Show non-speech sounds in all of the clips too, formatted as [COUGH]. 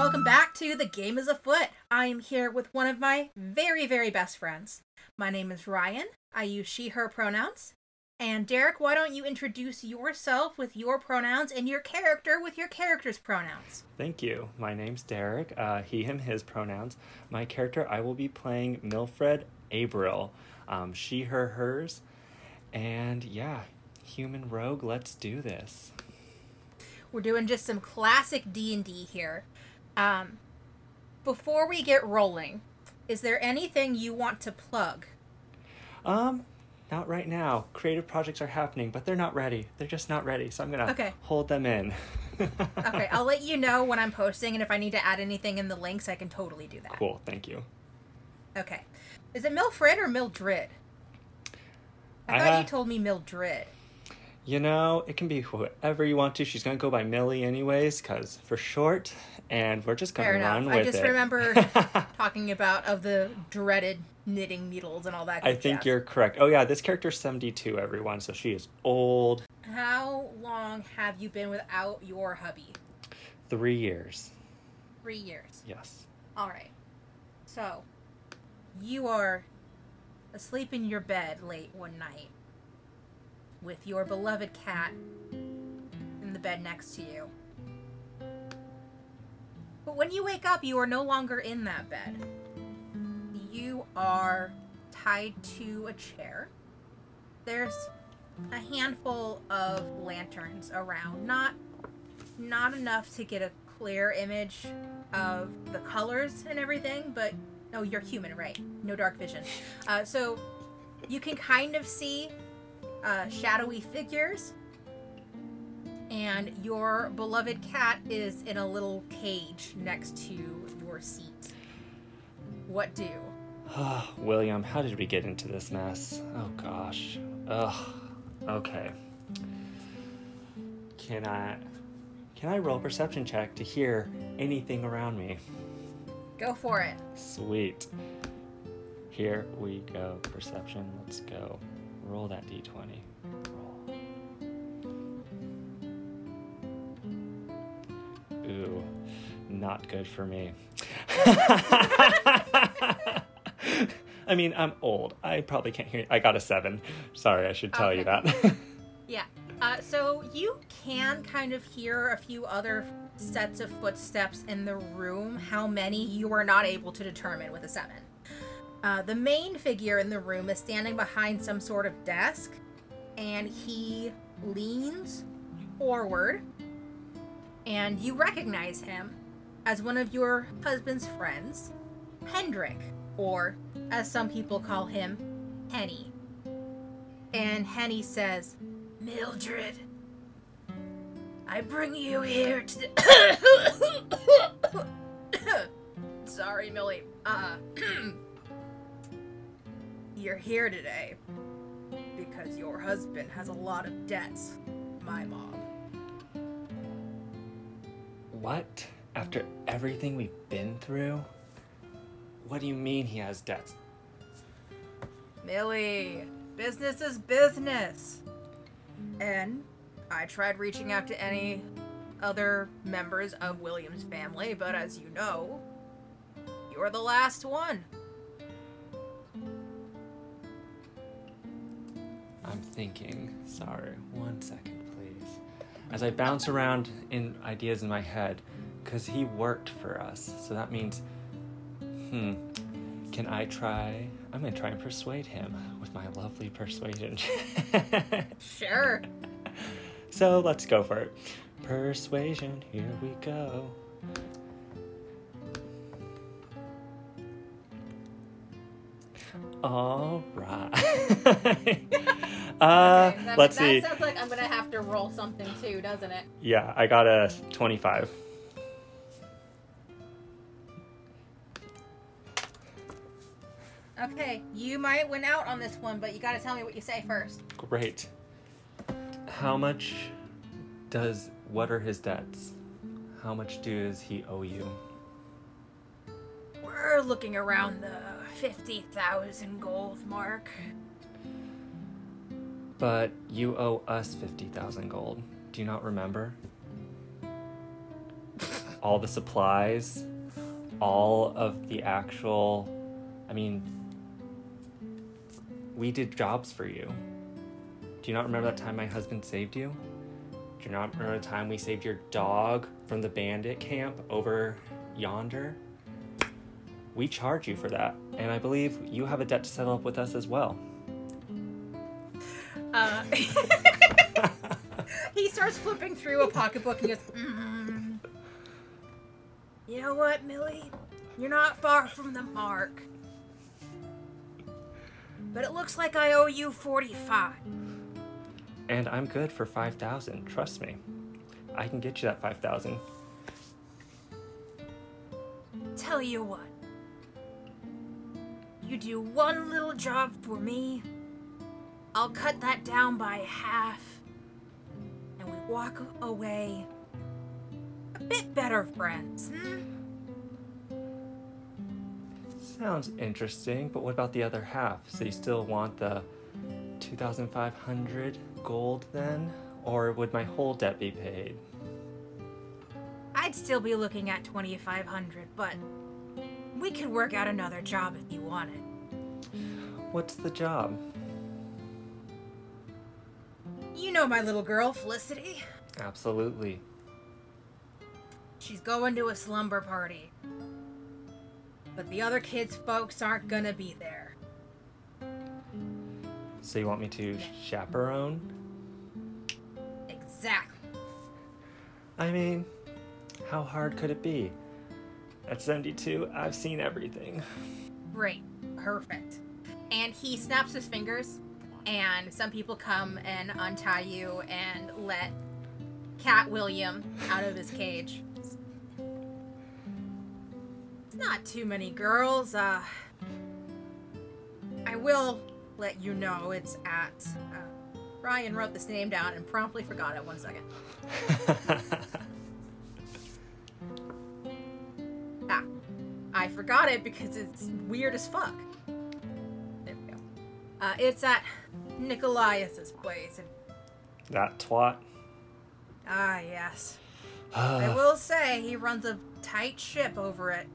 welcome back to The Game is Afoot. I am here with one of my very, very best friends. My name is Ryan. I use she, her pronouns. And Derek, why don't you introduce yourself with your pronouns and your character with your character's pronouns? Thank you. My name's Derek. Uh, he, him, his pronouns. My character, I will be playing Milfred Abril. Um, she, her, hers. And yeah, human rogue, let's do this. We're doing just some classic D&D here. Um, before we get rolling, is there anything you want to plug? Um, not right now. Creative projects are happening, but they're not ready. They're just not ready. So I'm gonna Okay. hold them in. [LAUGHS] Okay, I'll let you know when I'm posting, and if I need to add anything in the links, I can totally do that. Cool. Thank you. Okay. Is it Milfred or Mildred? I I thought you told me Mildred. You know, it can be whatever you want to. She's gonna go by Millie anyways, cause for short, and we're just run enough. with I just it. remember [LAUGHS] talking about of the dreaded knitting needles and all that. Stuff. I think jazz. you're correct. Oh yeah, this character's 72, everyone, so she is old. How long have you been without your hubby? Three years. Three years. Yes. All right. So, you are asleep in your bed late one night with your beloved cat in the bed next to you. But when you wake up, you are no longer in that bed. You are tied to a chair. There's a handful of lanterns around, not not enough to get a clear image of the colors and everything, but no, you're human, right? No dark vision. Uh, so you can kind of see uh, shadowy figures, and your beloved cat is in a little cage next to your seat. What do? Ah, William, how did we get into this mess? Oh gosh. Ugh. Okay. Can I can I roll a perception check to hear anything around me? Go for it. Sweet. Here we go. Perception. Let's go. Roll that d20. Ooh, not good for me. I mean, I'm old. I probably can't hear. You. I got a seven. Sorry, I should tell you that. [LAUGHS] Yeah. Uh, so you can kind of hear a few other sets of footsteps in the room. How many you are not able to determine with a seven. Uh, the main figure in the room is standing behind some sort of desk, and he leans forward, and you recognize him as one of your husband's friends, Hendrik, or as some people call him, Henny. And Henny says, Mildred, I bring you here to. [COUGHS] Sorry, Millie. Uh, [CLEARS THROAT] you're here today because your husband has a lot of debts, my mom. What? After everything we've been through? What do you mean he has debts? Millie, business is business. And I tried reaching out to any other members of William's family, but as you know, you're the last one. I'm thinking. Sorry, one second. As I bounce around in ideas in my head, because he worked for us, so that means, hmm, can I try? I'm gonna try and persuade him with my lovely persuasion. [LAUGHS] Sure. so let's go for it. Persuasion, here we go. All right. [LAUGHS] uh, Okay, that- let's that see. sounds like I'm gonna have to roll something too, doesn't it? Yeah, I got a 25. Okay, you might win out on this one, but you gotta tell me what you say first. Great. How much does. What are his debts? How much does he owe you? We're looking around the 50,000 gold mark. But you owe us 50,000 gold. Do you not remember? [LAUGHS] all the supplies, all of the actual. I mean, we did jobs for you. Do you not remember that time my husband saved you? Do you not remember the time we saved your dog from the bandit camp over yonder? We charge you for that, and I believe you have a debt to settle up with us as well. Uh, [LAUGHS] he starts flipping through a pocketbook and goes, mm. You know what, Millie? You're not far from the mark. But it looks like I owe you 45. And I'm good for 5,000, trust me. I can get you that 5,000. Tell you what. You do one little job for me, I'll cut that down by half, and we walk away a bit better friends. Hmm? Sounds interesting, but what about the other half? So you still want the 2,500 gold then? Or would my whole debt be paid? I'd still be looking at 2500 but we could work out another job if you wanted. What's the job? You know my little girl, Felicity. Absolutely. She's going to a slumber party. But the other kids' folks aren't gonna be there. So you want me to chaperone? Exactly. I mean, how hard could it be? At 72, I've seen everything. Great. Perfect. And he snaps his fingers, and some people come and untie you and let Cat William out of his cage. It's not too many girls. Uh, I will let you know it's at. Uh, Ryan wrote this name down and promptly forgot it. One second. [LAUGHS] Ah, I forgot it because it's weird as fuck. There we go. Uh, it's at Nicholas's place. That twat. ah, yes. [SIGHS] I will say he runs a tight ship over at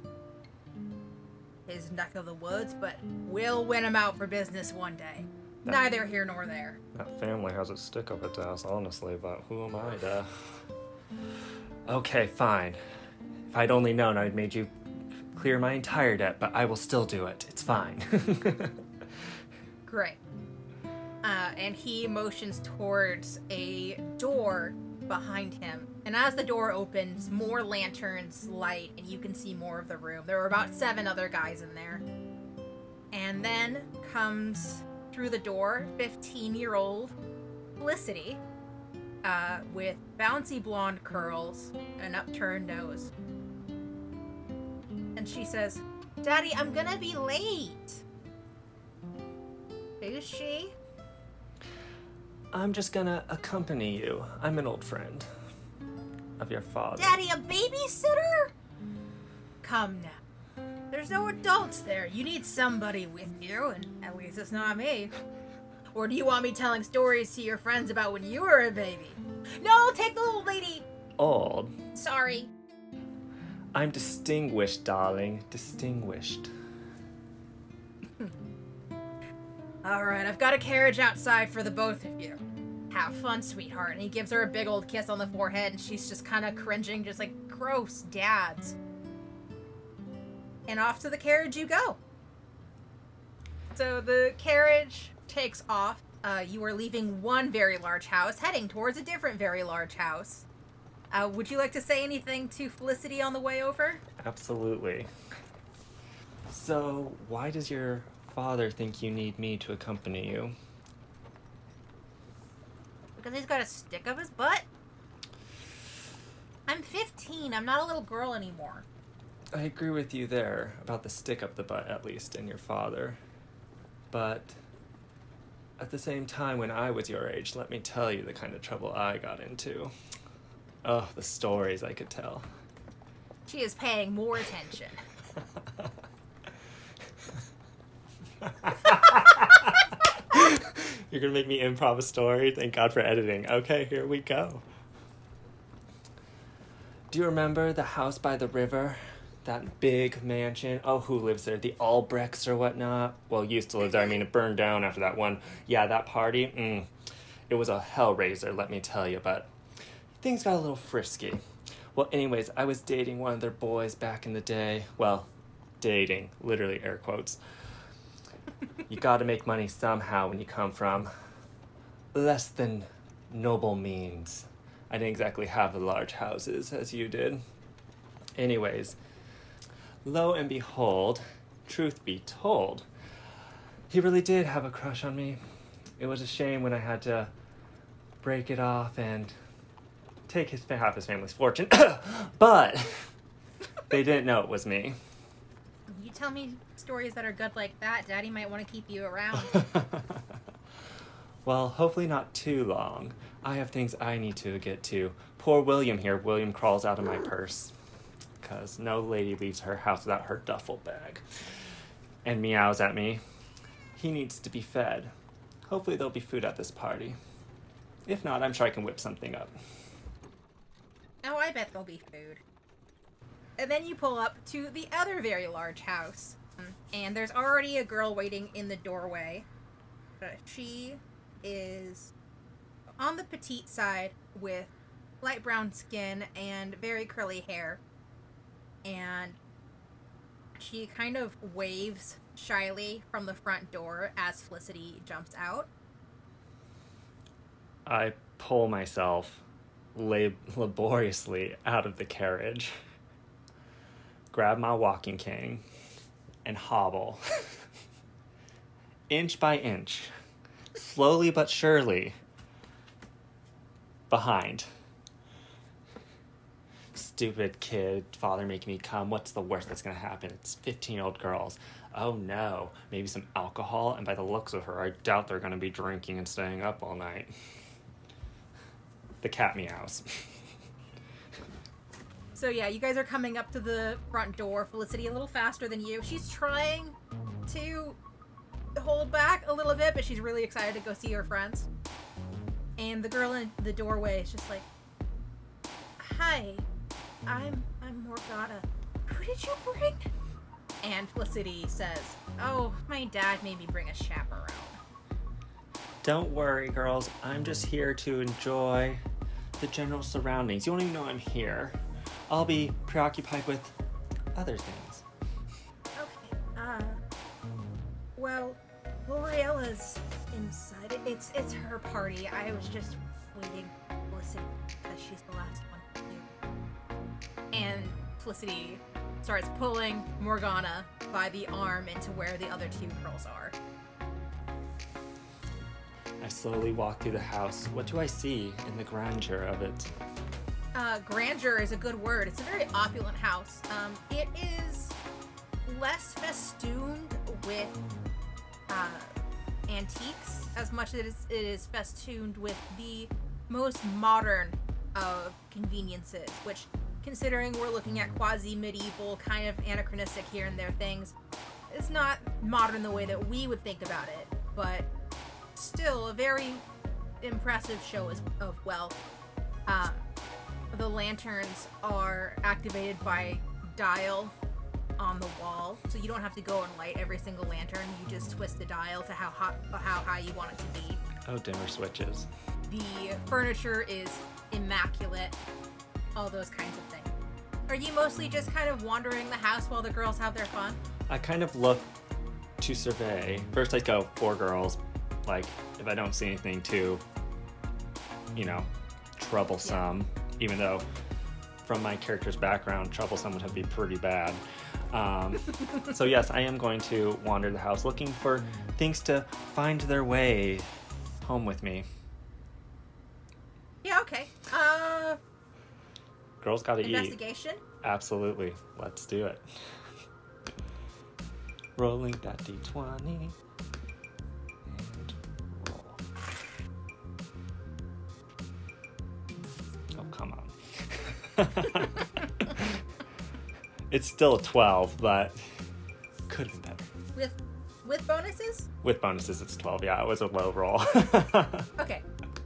his neck of the woods, but we'll win him out for business one day. Neither here nor there. That family has a stick up its ass, honestly, but who am I to. [SIGHS] Okay, fine. If I'd only known, I'd made you clear my entire debt, but I will still do it. It's fine. [LAUGHS] Great. Uh, and he motions towards a door behind him. And as the door opens, more lanterns light, and you can see more of the room. There were about seven other guys in there. And then comes through the door 15 year old Felicity uh, with bouncy blonde curls, an upturned nose. And she says, Daddy, I'm gonna be late. Who's she? I'm just gonna accompany you. I'm an old friend of your father. Daddy, a babysitter? Come now. There's no adults there. You need somebody with you, and at least it's not me. Or do you want me telling stories to your friends about when you were a baby? No, take the old lady. Old. Sorry. I'm distinguished, darling. Distinguished. All right, I've got a carriage outside for the both of you. Have fun, sweetheart. And he gives her a big old kiss on the forehead, and she's just kind of cringing, just like, gross dads. And off to the carriage you go. So the carriage takes off. Uh, you are leaving one very large house, heading towards a different very large house. Uh, would you like to say anything to Felicity on the way over? Absolutely. So, why does your father think you need me to accompany you? Because he's got a stick up his butt? I'm 15. I'm not a little girl anymore. I agree with you there about the stick up the butt, at least, and your father. But at the same time, when I was your age, let me tell you the kind of trouble I got into. Oh, the stories I could tell. She is paying more attention. You're gonna make me improv a story? Thank God for editing. Okay, here we go. Do you remember the house by the river? That big mansion? Oh, who lives there? The Albrechts or whatnot? Well, used to live there. I mean, it burned down after that one. Yeah, that party? Mm. It was a hellraiser, let me tell you, but things got a little frisky. Well, anyways, I was dating one of their boys back in the day. Well, dating, literally air quotes. You gotta make money somehow when you come from less than noble means. I didn't exactly have the large houses as you did. Anyways, lo and behold, truth be told, he really did have a crush on me. It was a shame when I had to break it off and take his half his family's fortune, [COUGHS] but they didn't know it was me. You tell me stories that are good like that, Daddy might want to keep you around. [LAUGHS] well, hopefully not too long. I have things I need to get to. Poor William here. William crawls out of my purse. Because no lady leaves her house without her duffel bag. And meows at me. He needs to be fed. Hopefully, there'll be food at this party. If not, I'm sure I can whip something up. Oh, I bet there'll be food. And then you pull up to the other very large house. And there's already a girl waiting in the doorway. She is on the petite side with light brown skin and very curly hair. And she kind of waves shyly from the front door as Felicity jumps out. I pull myself lab- [LAUGHS] laboriously out of the carriage, grab my walking cane, and hobble, [LAUGHS] inch by inch, slowly but surely, behind. Stupid kid, father making me come. What's the worst that's gonna happen? It's 15 year old girls. Oh no, maybe some alcohol, and by the looks of her, I doubt they're gonna be drinking and staying up all night. [LAUGHS] The cat meows. [LAUGHS] So yeah, you guys are coming up to the front door. Felicity a little faster than you. She's trying to hold back a little bit, but she's really excited to go see her friends. And the girl in the doorway is just like, "Hi, I'm I'm Morgana. Who did you bring?" And Felicity says, "Oh, my dad made me bring a chaperone." Don't worry, girls. I'm just here to enjoy the general surroundings. You don't even know I'm here. I'll be preoccupied with other things. Okay. Uh. Well, L'Orealla's inside. It's it's her party. I was just waiting, Felicity, because she's the last one. And Felicity starts pulling Morgana by the arm into where the other two girls are. I slowly walk through the house. What do I see in the grandeur of it? Uh, grandeur is a good word. It's a very opulent house. Um, it is less festooned with uh, antiques as much as it is, it is festooned with the most modern of conveniences, which, considering we're looking at quasi medieval, kind of anachronistic here and there things, is not modern the way that we would think about it, but still a very impressive show of wealth. Um, the lanterns are activated by dial on the wall, so you don't have to go and light every single lantern. You just twist the dial to how hot, how high you want it to be. Oh, dimmer switches. The furniture is immaculate. All those kinds of things. Are you mostly just kind of wandering the house while the girls have their fun? I kind of look to survey. First, I go four girls. Like, if I don't see anything too, you know, troublesome, even though from my character's background, troublesome would be pretty bad. Um, [LAUGHS] so, yes, I am going to wander the house looking for things to find their way home with me. Yeah, okay. Uh, Girls gotta eat. investigation? Absolutely. Let's do it. [LAUGHS] Rolling that d20. It's still a 12, but could have been better. With with bonuses? With bonuses, it's 12. Yeah, it was a low roll. [LAUGHS] Okay.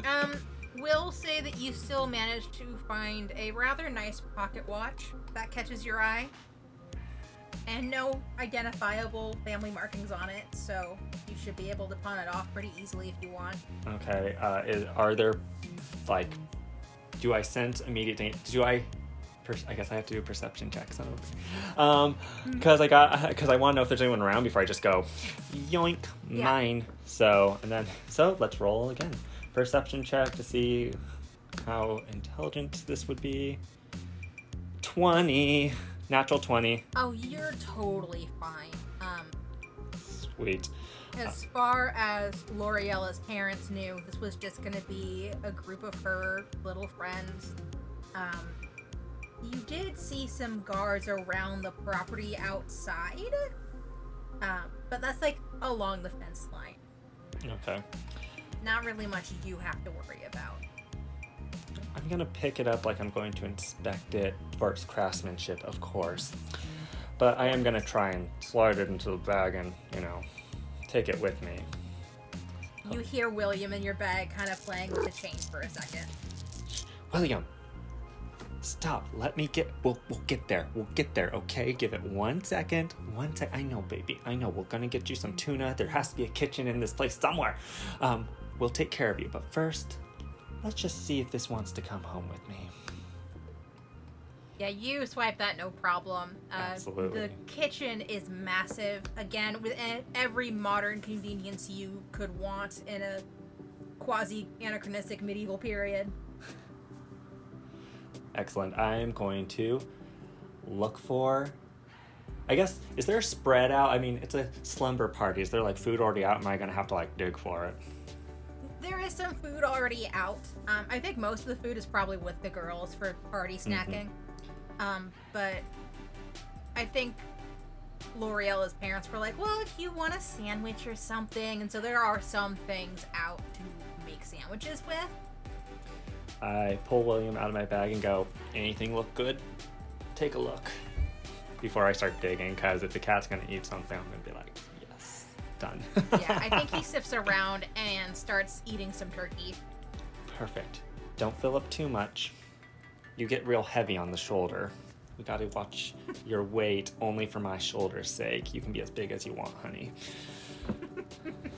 Um, will say that you still managed to find a rather nice pocket watch that catches your eye. And no identifiable family markings on it, so you should be able to pawn it off pretty easily if you want. Okay. Uh, is, are there, like, do I sense immediate danger? Do I? Per- I guess I have to do a perception check. So, um, because I got [LAUGHS] because I want to know if there's anyone around before I just go, yoink, Yeah. mine. So and then so let's roll again. Perception check to see how intelligent this would be. Twenty, natural twenty. Oh, you're totally fine. Um, Sweet. As far as L'Orealla's parents knew, this was just going to be a group of her little friends. Um, you did see some guards around the property outside, um, but that's like along the fence line. Okay. Not really much you have to worry about. I'm gonna pick it up like I'm going to inspect it for its craftsmanship, of course. But I am gonna try and slide it into the bag and, you know, take it with me. You hear William in your bag kind of playing with the chain for a second. William, stop. Let me get. We'll we'll get there. We'll get there. Okay. Give it one second. One sec. I know, baby. I know. We're gonna get you some tuna. There has to be a kitchen in this place somewhere. Um, we'll take care of you. But first, let's just see if this wants to come home with me. Yeah, you swipe that no problem. Uh, Absolutely. The kitchen is massive. Again, with every modern convenience you could want in a quasi anachronistic medieval period. Excellent. I am going to look for. I guess is there a spread out? I mean, it's a slumber party. Is there like food already out? Am I gonna have to like dig for it? There is some food already out. Um, I think most of the food is probably with the girls for party snacking. Um, but I think L'Orealla's parents were like, well, if you want a sandwich or something. And so there are some things out to make sandwiches with. I pull William out of my bag and go, anything look good? Take a look. Before I start digging, because if the cat's gonna eat something, I'm gonna be like, yes, done. Yeah, I think he [LAUGHS] sniffs around and starts eating some turkey. Perfect. Don't fill up too much. You get real heavy on the shoulder. We gotta watch your weight only for my shoulder's sake. You can be as big as you want, honey. [LAUGHS]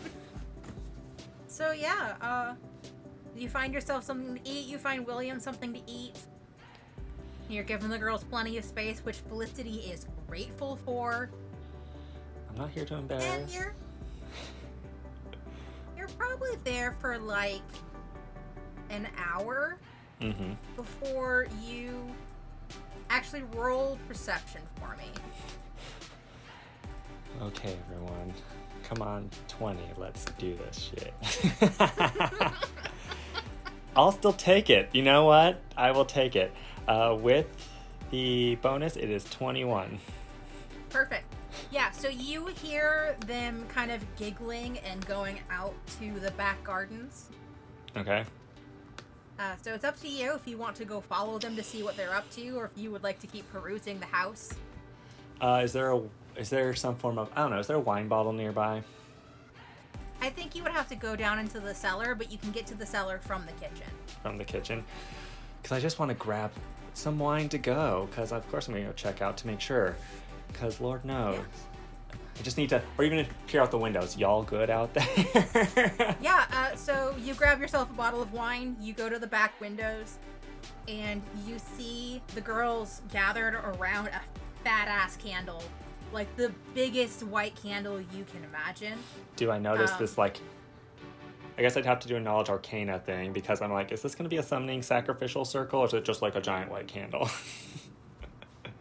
So yeah, uh, you find yourself something to eat. You find William something to eat. You're giving the girls plenty of space, which Felicity is grateful for. I'm not here to embarrass. And you're you're probably there for like an hour Mm-hmm. before you actually roll perception for me. Okay, everyone. Come on, 20. Let's do this shit. [LAUGHS] I'll still take it. You know what? I will take it. Uh, with the bonus, it is 21. Perfect. Yeah, so you hear them kind of giggling and going out to the back gardens. Okay. Uh, so it's up to you if you want to go follow them to see what they're up to, or if you would like to keep perusing the house. Uh, is there a is there some form of I don't know? Is there a wine bottle nearby I think you would have to go down into the cellar, but you can get to the cellar from the kitchen. from the kitchen? Because I just want to grab some wine to go. Because of course I'm gonna go check out to make sure. Because Lord knows, I just need to, or even peer out the windows. Y'all good out there? [LAUGHS] Yeah, uh, so you grab yourself a bottle of wine, you go to the back windows, and you see the girls gathered around a fat ass candle. Like the biggest white candle you can imagine. Do I notice Um, this like? I guess I'd have to do a knowledge arcana thing because I'm like, is this gonna be a summoning sacrificial circle or is it just like a giant white candle? [LAUGHS]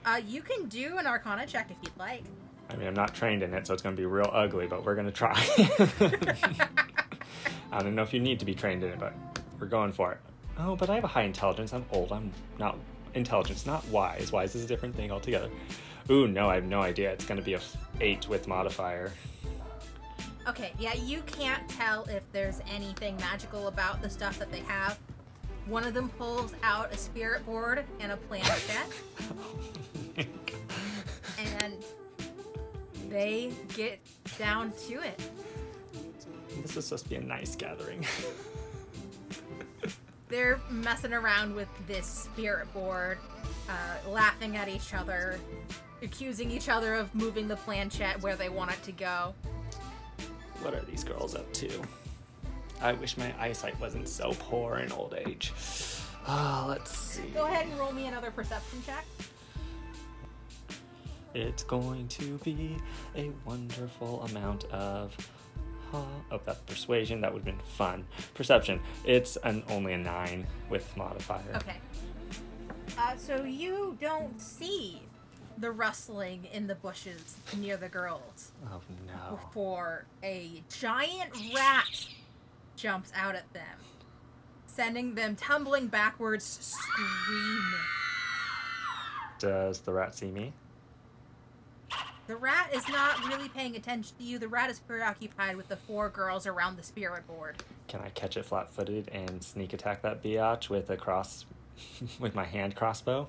Uh, you can do an arcana check if you'd like. I mean, I'm not trained in it, so it's gonna be real ugly, but we're gonna try. [LAUGHS] I don't know if you need to be trained in it, but we're going for it. Oh, but I have a high intelligence. I'm old. I'm not intelligence, not wise. Wise is a different thing altogether. Ooh, no, I have no idea. It's gonna be a f- eight with modifier. Okay, yeah, you can't tell if there's anything magical about the stuff that they have. One of them pulls out a spirit board and a planchette, [LAUGHS] oh and they get down to it. this is supposed to be a nice gathering. [LAUGHS] they're messing around with this spirit board, uh, laughing at each other, accusing each other of moving the planchette where they want it to go. What are these girls up to? I wish my eyesight wasn't so poor in old age. Ah, let's see. Go ahead and roll me another perception check. It's going to be a wonderful amount of. Huh. Oh, that's persuasion. That would have been fun. Perception. It's an only a nine with modifier. Okay. Uh, so you don't see the rustling in the bushes near the girls Oh no. before a giant rat jumps out at them, sending them tumbling backwards, screaming. Does the rat see me? The rat is not really paying attention to you. The rat is preoccupied with the four girls around the spirit board. Can I catch it flat-footed and sneak attack that biatch with a cross, [LAUGHS] with my hand crossbow?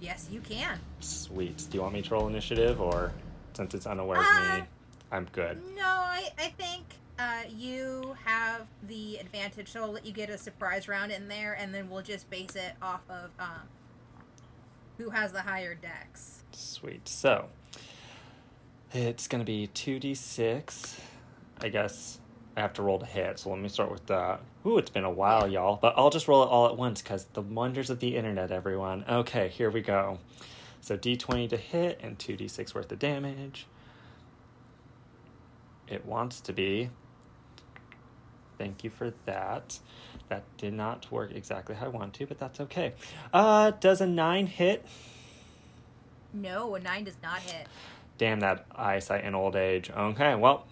Yes, you can. Sweet. Do you want me to roll initiative, or since it's unaware of Uh, me, I'm good. No, I, I think uh, you have the advantage, so I'll let you get a surprise round in there, and then we'll just base it off of um, who has the higher dex. Sweet. So it's gonna be two d six. I guess I have to roll to hit. So let me start with that. Ooh, it's been a while, y'all. But I'll just roll it all at once because the wonders of the internet, everyone. Okay, here we go. So d twenty to hit and two d six worth of damage. It wants to be. Thank you for that. That did not work exactly how I want to, but that's okay. Uh, does a nine hit? No, a nine does not hit. Damn that eyesight in old age. Okay, well,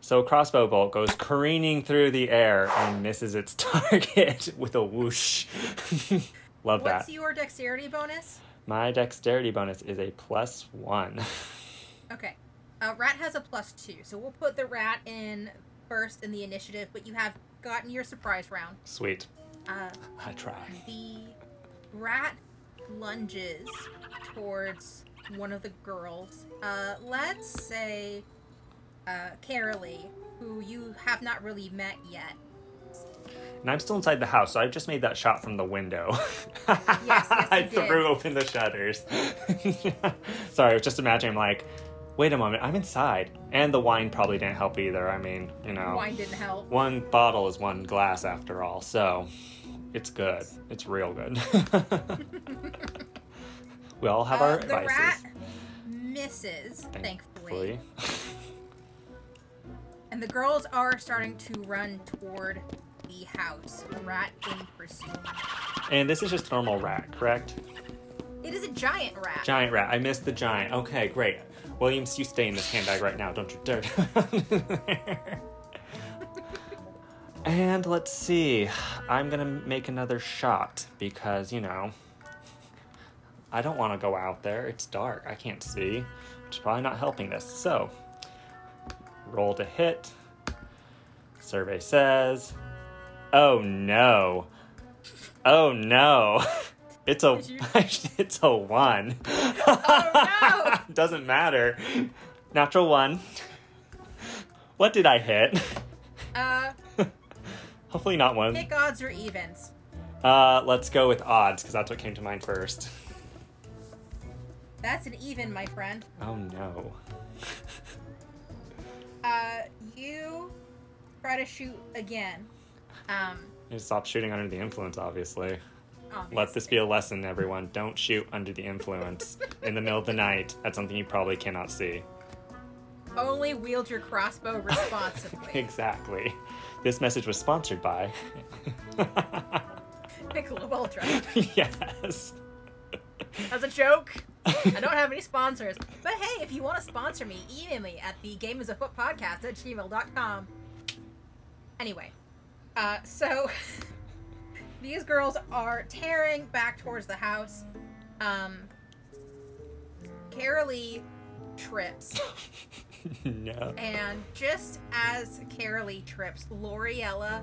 so crossbow bolt goes careening through the air and misses its [LAUGHS] target with a whoosh. [LAUGHS] Love What's that. What's your dexterity bonus? My dexterity bonus is a plus one. [LAUGHS] Okay. Uh, rat has a plus two, so we'll put the rat in first in the initiative, but you have gotten your surprise round. Sweet. Uh, I try. the rat lunges towards one of the girls. Uh, let's say uh, Carolee, who you have not really met yet. And I'm still inside the house, so I just made that shot from the window. yes, [LAUGHS] I did. threw open the shutters. [LAUGHS] Sorry, I was just imagining, like, wait a moment, I'm inside. And the wine probably didn't help either. I mean, you know. Wine didn't help. one bottle is one glass after all, so it's good. It's real good. [LAUGHS] we all have Uh, our the vices. rat misses, thankfully. [LAUGHS] And the girls are starting to run toward the house. The rat in pursuit. And this is just normal rat, correct? It is a giant rat. Giant rat. I missed the giant. Okay, great. Williams, you stay in this handbag right now. Don't you dare. [LAUGHS] and let's see. I'm gonna make another shot because you know I don't want to go out there. It's dark. I can't see, which is probably not helping this. So, roll to hit. Survey says, "Oh no, oh no, [LAUGHS] it's a you- [LAUGHS] it's a one. Oh, [LAUGHS] Doesn't matter. Natural one. What did I hit? Uh, Hopefully not one. pick odds or evens. Uh, let's go with odds because that's what came to mind first. That's an even, my friend. Oh no. [LAUGHS] Uh, you try to shoot again. Um, You stop shooting under the influence, obviously. obviously. Let this be a lesson, everyone. Don't shoot under the influence in the middle of the [LAUGHS] night at something you probably cannot see. Only wield your crossbow responsibly. [LAUGHS] Exactly. This message was sponsored by. Michelob Ultra. yes. As a joke, I don't have any sponsors. But hey, if you want to sponsor me, email me at the game is afoot podcast at gmail.com. Anyway, uh, so [LAUGHS] these girls are tearing back towards the house. Um, Carolee trips, [LAUGHS] no. and just as Carolee trips, Loriella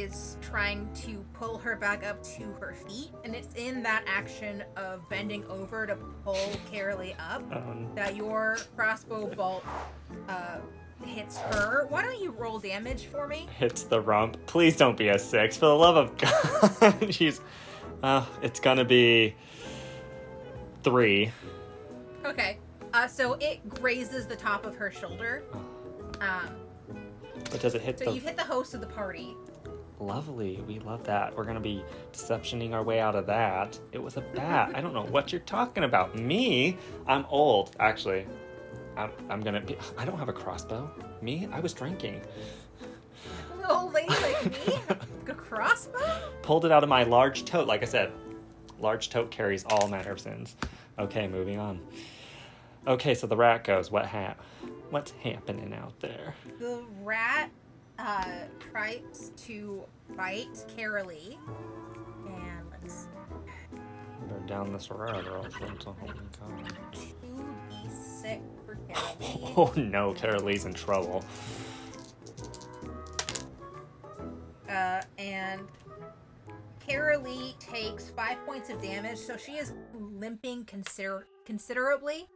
is trying to pull her back up to her feet, and it's in that action of bending over to pull Carolee up Um, that your crossbow bolt uh, hits her. Why don't you roll damage for me? Hits the rump. Please don't be a six. For the love of [LAUGHS] God. She's. Uh, it's gonna be three. Okay. Uh, so it grazes the top of her shoulder. Um, But does it hit so the. you've hit the host of the party. Lovely. We love that. We're gonna be deceptioning our way out of that. It was a bat. I don't know what you're talking about. Me? I'm old, actually. I'm, I'm gonna be. I don't have a crossbow. Me? I was drinking. A old lady like me? A crossbow? Pulled it out of my large tote. Like I said, large tote carries all manner of sins. Okay, moving on. Okay, so the rat goes. What hap? What's happening out there? The rat uh, tries to bite Carolee. And let's They're down this road, or else it's a holy God. 2d6 for [LAUGHS] Carolee. Oh no, Carolee's in trouble. Uh, and Carolee takes five points of damage, so she is limping consider- considerably.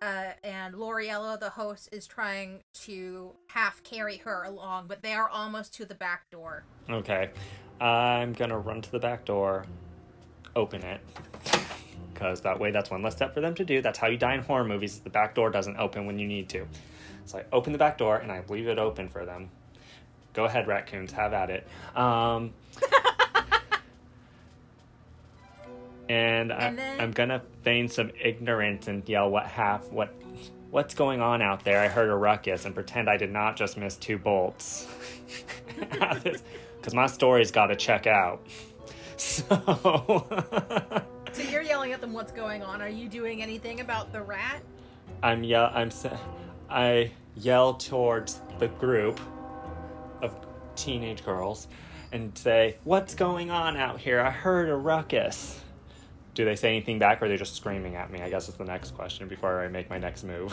Uh, and Loriella, the host, is trying to half carry her along, but they are almost to the back door. Okay, I'm gonna run to the back door, open it, because that way that's one less step for them to do. That's how you die in horror movies. The back door doesn't open when you need to. So I open the back door and I leave it open for them. Go ahead, raccoons, have at it. Um, and, I, then... I'm gonna feign some ignorance and yell, "What hap? What? What's going on out there?" I heard a ruckus and pretend I did not just miss two bolts. [LAUGHS] Because my story's got to check out. [LAUGHS] So. [LAUGHS] So you're yelling at them what's going on. Are you doing anything about the rat? I'm yell. I'm. I yell towards the group of teenage girls and say, "What's going on out here? I heard a ruckus." Do they say anything back, or are they just screaming at me? I guess is the next question before I make my next move.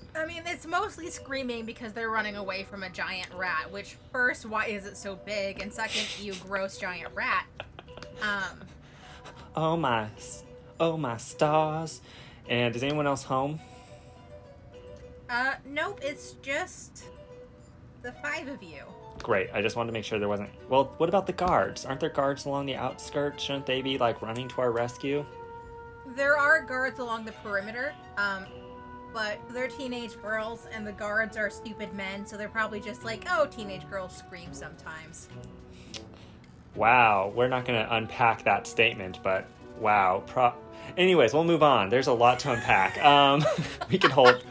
[LAUGHS] I mean, it's mostly screaming because they're running away from a giant rat, which, first, why is it so big? And second, you gross giant rat. Um, oh my, oh my stars! And is anyone else home? uh, nope, it's just the five of you. Great. I just wanted to make sure there wasn't. Well, what about the guards? Aren't there guards along the outskirts? Shouldn't they be like running to our rescue? There are guards along the perimeter, um, but they're teenage girls, and the guards are stupid men, so they're probably just like, oh, teenage girls scream sometimes. Wow, we're not going to unpack that statement, but wow. Pro- Anyways, we'll move on. There's a lot to unpack. Um, [LAUGHS] we can hold.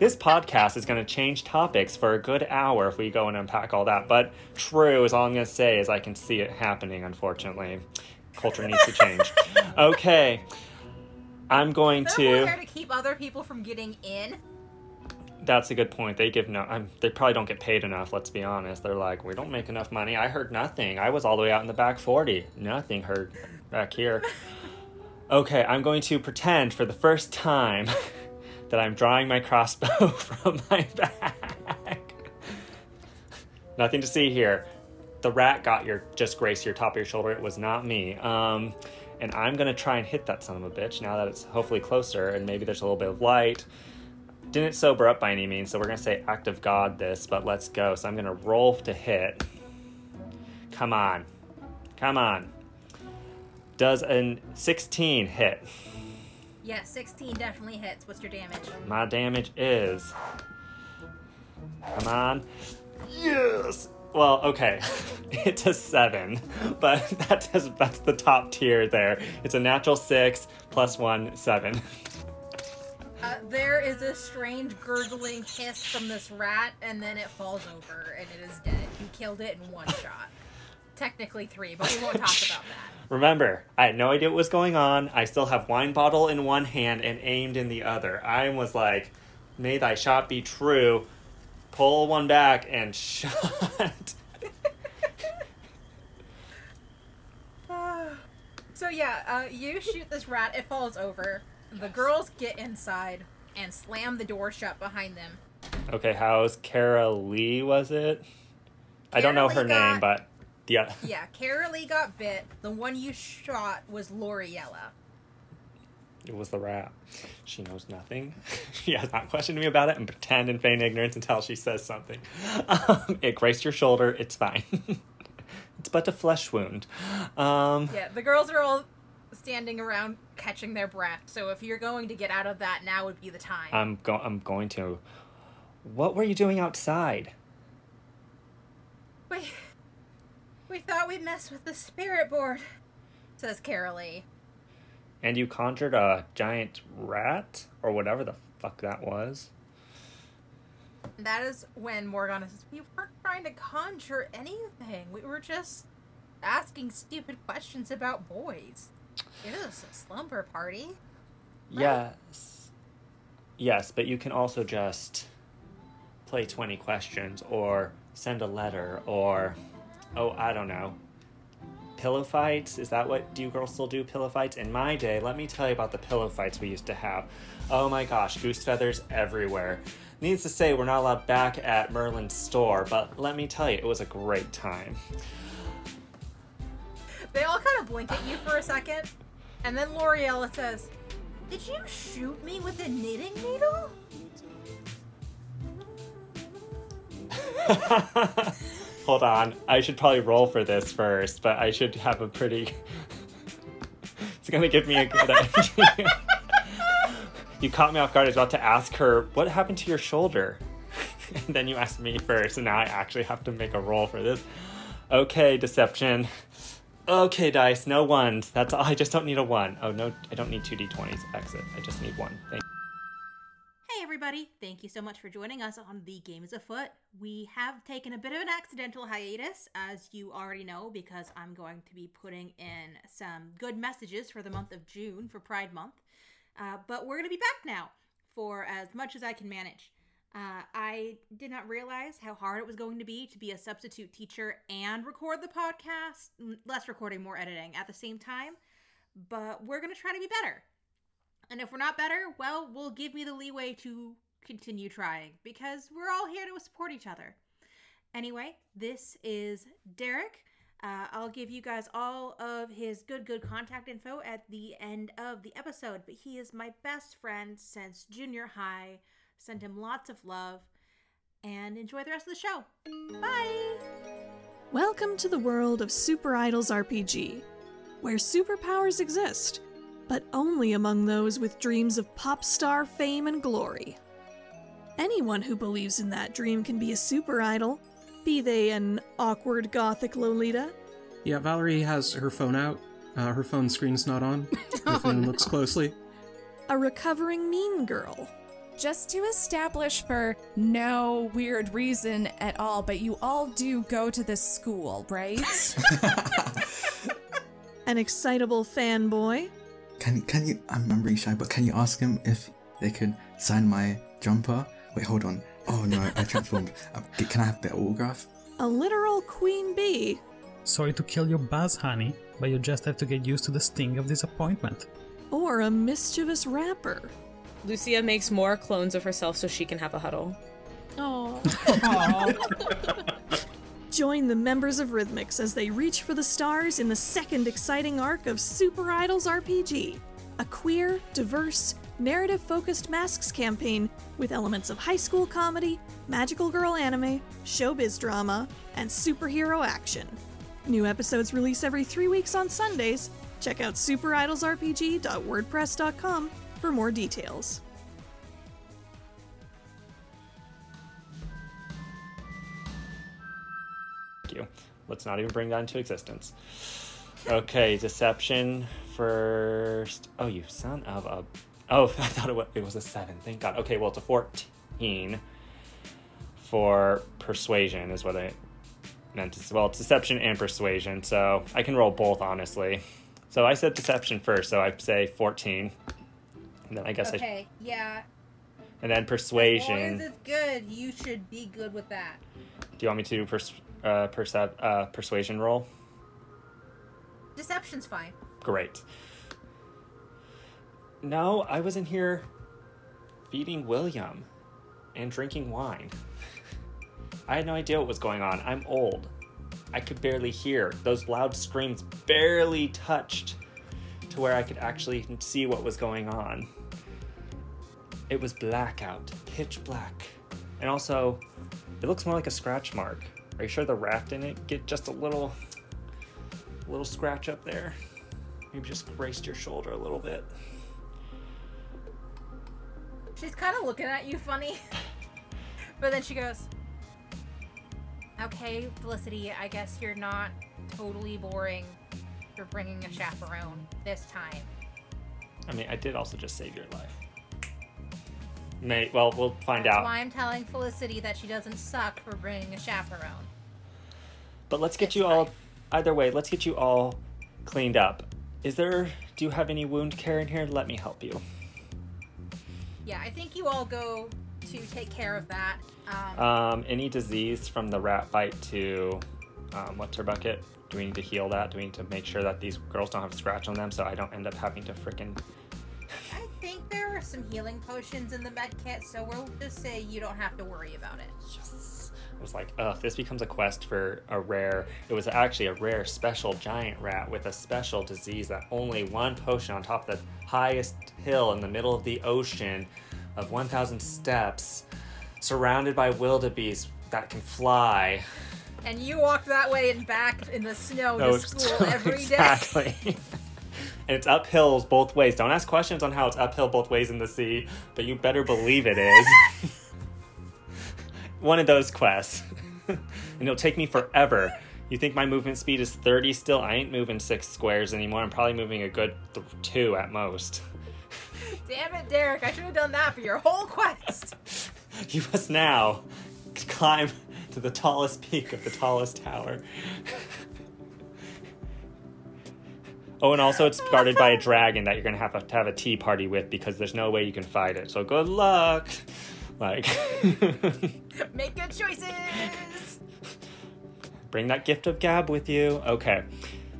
This podcast is going to change topics for a good hour if we go and unpack all that. But true is all I'm going to say is I can see it happening. Unfortunately, culture needs to change. [LAUGHS] Okay, I'm going They're to. more to keep other people from getting in. That's a good point. They give no. I'm, they probably don't get paid enough. Let's be honest. They're like, we don't make enough money. I heard nothing. I was all the way out in the back forty. Nothing heard back here. [LAUGHS] Okay, I'm going to pretend for the first time [LAUGHS] that I'm drawing my crossbow [LAUGHS] from my back. Nothing to see here. The rat got your just graced your top of your shoulder. It was not me. Um, and I'm gonna try and hit that son of a bitch now that it's hopefully closer and maybe there's a little bit of light didn't sober up by any means, so we're gonna say act of God this, but let's go. So I'm gonna roll to hit. Come on. Come on. Does an 16 hit? Yeah, 16 definitely hits. What's your damage? My damage is. Come on. Yes! Well, okay. [LAUGHS] it's a 7, but [LAUGHS] that does, that's the top tier there. It's a natural 6 plus 1, 7. Uh, there is a strange gurgling hiss from this rat, and then it falls over, and it is dead. You killed it in one shot. Technically three, but we won't talk [LAUGHS] about that. Remember, I had no idea what was going on. I still have wine bottle in one hand and aimed in the other. I was like, "May thy shot be true." Pull one back and [LAUGHS] shot. [SIGHS] So yeah, uh, you shoot this rat. It falls over. The girls get inside and slam the door shut behind them. okay, how's Kara Lee? Was it? I don't know Kara her Lee name, but yeah. Yeah, Carolee got bit. The one you shot was Loriella. It was the rat. She knows nothing. [LAUGHS] she has not questioned me about it and pretend and feign ignorance until she says something. [LAUGHS] Um, it grazed your shoulder. It's fine. [LAUGHS] it's but a flesh wound. Um, Yeah, the girls are all standing around catching their breath. So if you're going to get out of that, now would be the time. I'm go- I'm going to. What were you doing outside? we we thought we'd mess with the spirit board, says Carolee. And you conjured a giant rat or whatever the fuck that was. That is when Morgana says, We weren't trying to conjure anything. We were just asking stupid questions about boys. It is a slumber party. Right. Yes. Yes, but you can also just play 20 questions or send a letter or oh, I don't know. Pillow fights? Is that what do you girls still do pillow fights? In my day, let me tell you about the pillow fights we used to have. Oh my gosh, goose feathers everywhere. Needs to say we're not allowed back at Merlin's store, but let me tell you, it was a great time. They all kind of blink at you for a second, and then L'Oreal says, Did you shoot me with a knitting needle? [LAUGHS] [LAUGHS] Hold on. I should probably roll for this first, but I should have a pretty. [LAUGHS] it's gonna give me a good idea. [LAUGHS] you caught me off guard. I was about to ask her, what happened to your shoulder? [LAUGHS] and then you asked me first, and now I actually have to make a roll for this. Okay, deception. Okay, dice, no ones. That's all. I just don't need a one. Oh, no, I don't need two d20s. Exit. I just need one. Thank Hey everybody, thank you so much for joining us on The Game is Afoot. We have taken a bit of an accidental hiatus, as you already know, because I'm going to be putting in some good messages for the month of June for Pride Month. Uh, but we're going to be back now for as much as I can manage. Uh, I did not realize how hard it was going to be to be a substitute teacher and record the podcast, less recording, more editing at the same time. But we're going to try to be better. And if we're not better, well, we'll give me the leeway to continue trying because we're all here to support each other. Anyway, this is Derek. Uh, I'll give you guys all of his good, good contact info at the end of the episode, but he is my best friend since junior high. Send him lots of love and enjoy the rest of the show. Bye! Welcome to the world of Super Idols RPG, where superpowers exist, but only among those with dreams of pop star fame and glory. Anyone who believes in that dream can be a super idol, be they an awkward gothic Lolita, Yeah, Valerie has her phone out. Uh, her phone screen's not on. [LAUGHS] If anyone looks closely. a recovering mean girl, just to establish for no weird reason at all, but you all do go to this school, right? [LAUGHS] an excitable fanboy, Can can you? I'm remembering shy, but can you ask him if they could sign my jumper? Wait, hold on. Oh no, I transformed. [LAUGHS] Um, can I have the autograph? a literal queen bee, Sorry to kill your buzz, honey, but you just have to get used to the sting of disappointment. or a mischievous rapper. Lucia makes more clones of herself so she can have a huddle. Oh. [LAUGHS] Join the members of Rhythmix as they reach for the stars in the second exciting arc of Super Idols RPG, a queer, diverse, narrative focused masks campaign with elements of high school comedy, magical girl anime, showbiz drama, and superhero action. New episodes release every three weeks on Sundays. Check out superidolsrpg.wordpress.com for more details. Let's not even bring that into existence. Okay, deception first. Oh, you son of a. Oh, [LAUGHS] I thought it was, it was a seven. Thank God. Okay, well, it's a 14 for persuasion, is what I meant to say. Well, it's deception and persuasion, so I can roll both, honestly. So I said deception first, so I say 14. And then I guess I. Okay, yeah. And then As long persuasion. as it's good, you should be good with that. Do you want me to do pers- uh, percep- uh, persuasion roll? Deception's fine. Great. No, I was in here feeding William and drinking wine. I had no idea what was going on. I'm old. I could barely hear. Those loud screams barely touched to where I could actually see what was going on. It was blackout, pitch black. And also, it looks more like a scratch mark. Are you sure the raft didn't get just a little little scratch up there? Maybe just braced your shoulder a little bit. She's kind of looking at you funny. but then she goes, Okay, Felicity, I guess you're not totally boring for bringing a chaperone this time. I mean, I did also just save your life. May well, we'll find That's out. why I'm telling Felicity that she doesn't suck for bringing a chaperone. But let's get you all. Either way, let's get you all cleaned up. Is there? Do you have any wound care in here? Let me help you. Yeah, I think you all go to take care of that. Um, Um, any disease from the rat bite to um, what's her bucket? Do we need to heal that? Do we need to make sure that these girls don't have a scratch on them so I don't end up having to frickin' I think there are some healing potions in the med kit, so we'll just say you don't have to worry about it. Yes. I was like, ugh, if this becomes a quest for a rare. It was actually a rare special giant rat with a special disease that only one potion on top of the highest hill in the middle of the ocean of 1,000 steps, surrounded by wildebeest that can fly. And you walk that way and back in the snow to Oh, school [LAUGHS] every day. exactly. and it's uphills both ways. Don't ask questions on how it's uphill both ways in the sea, but you better believe it is. [LAUGHS] One of those quests. [LAUGHS] and it'll take me forever. You think my movement speed is 30 still? I ain't moving six squares anymore. I'm probably moving a good th- two at most. Damn it, Derek! I should have done that for your whole quest. [LAUGHS] You must now climb to the tallest peak of the tallest tower. [LAUGHS] Oh, and also it's guarded by a dragon that you're gonna have to have a tea party with because there's no way you can fight it. So good luck. Like, [LAUGHS] Make good choices. bring that gift of gab with you. Okay.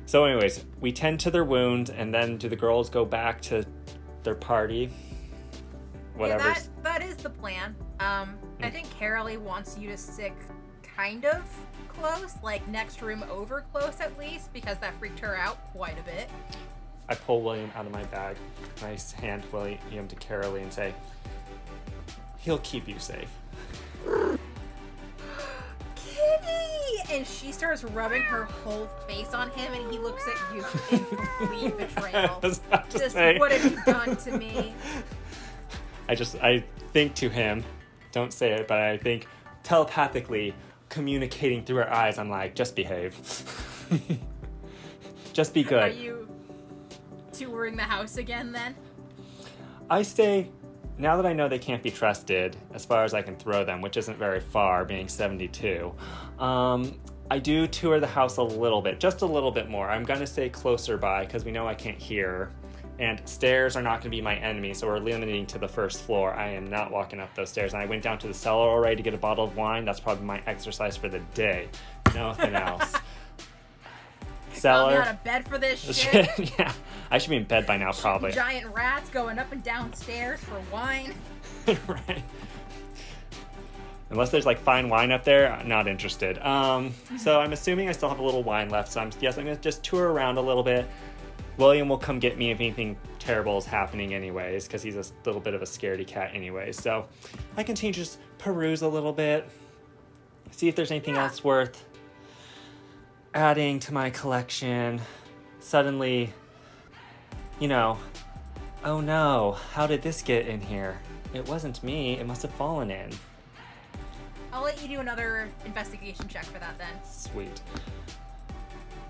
So, anyways, we tend to their wounds, and then do the girls go back to their party? Whatever. Yeah, that, that is the plan. Um, I think Carolee wants you to stick kind of close, like next room over close at least, because that freaked her out quite a bit. I pull William out of my bag. and I hand William to Carolee and say, "He'll keep you safe." Kitty! And she starts rubbing her whole face on him, and he looks at you in complete betrayal. [LAUGHS] I was about to Just say. what have you done to me? I just I think to him, don't say it, but I think telepathically communicating through her eyes. I'm like, just behave. [LAUGHS] just be good. Are you touring the house again then? I stay. Now that I know they can't be trusted, as far as I can throw them, which isn't very far, being 72, um, I do tour the house a little bit, just a little bit more. I'm gonna stay closer by because we know I can't hear, and stairs are not gonna be my enemy, so we're limiting to the first floor. I am not walking up those stairs. And I went down to the cellar already to get a bottle of wine. That's probably my exercise for the day. Nothing [LAUGHS] else. Got me out of bed for this [LAUGHS] shit. yeah, I should be in bed by now, probably. Giant rats going up and down stairs for wine. [LAUGHS] right. Unless there's like fine wine up there, I'm not interested. Um, so [LAUGHS] I'm assuming I still have a little wine left. So I'm yes, I'm gonna just tour around a little bit. William will come get me if anything terrible is happening, anyways, because he's a little bit of a scaredy cat, anyway. So I continue to just peruse a little bit, see if there's anything Yeah. else worth adding to my collection. Suddenly, you know, oh no, how did this get in here? It wasn't me, it must have fallen in. I'll let you do another investigation check for that then. Sweet.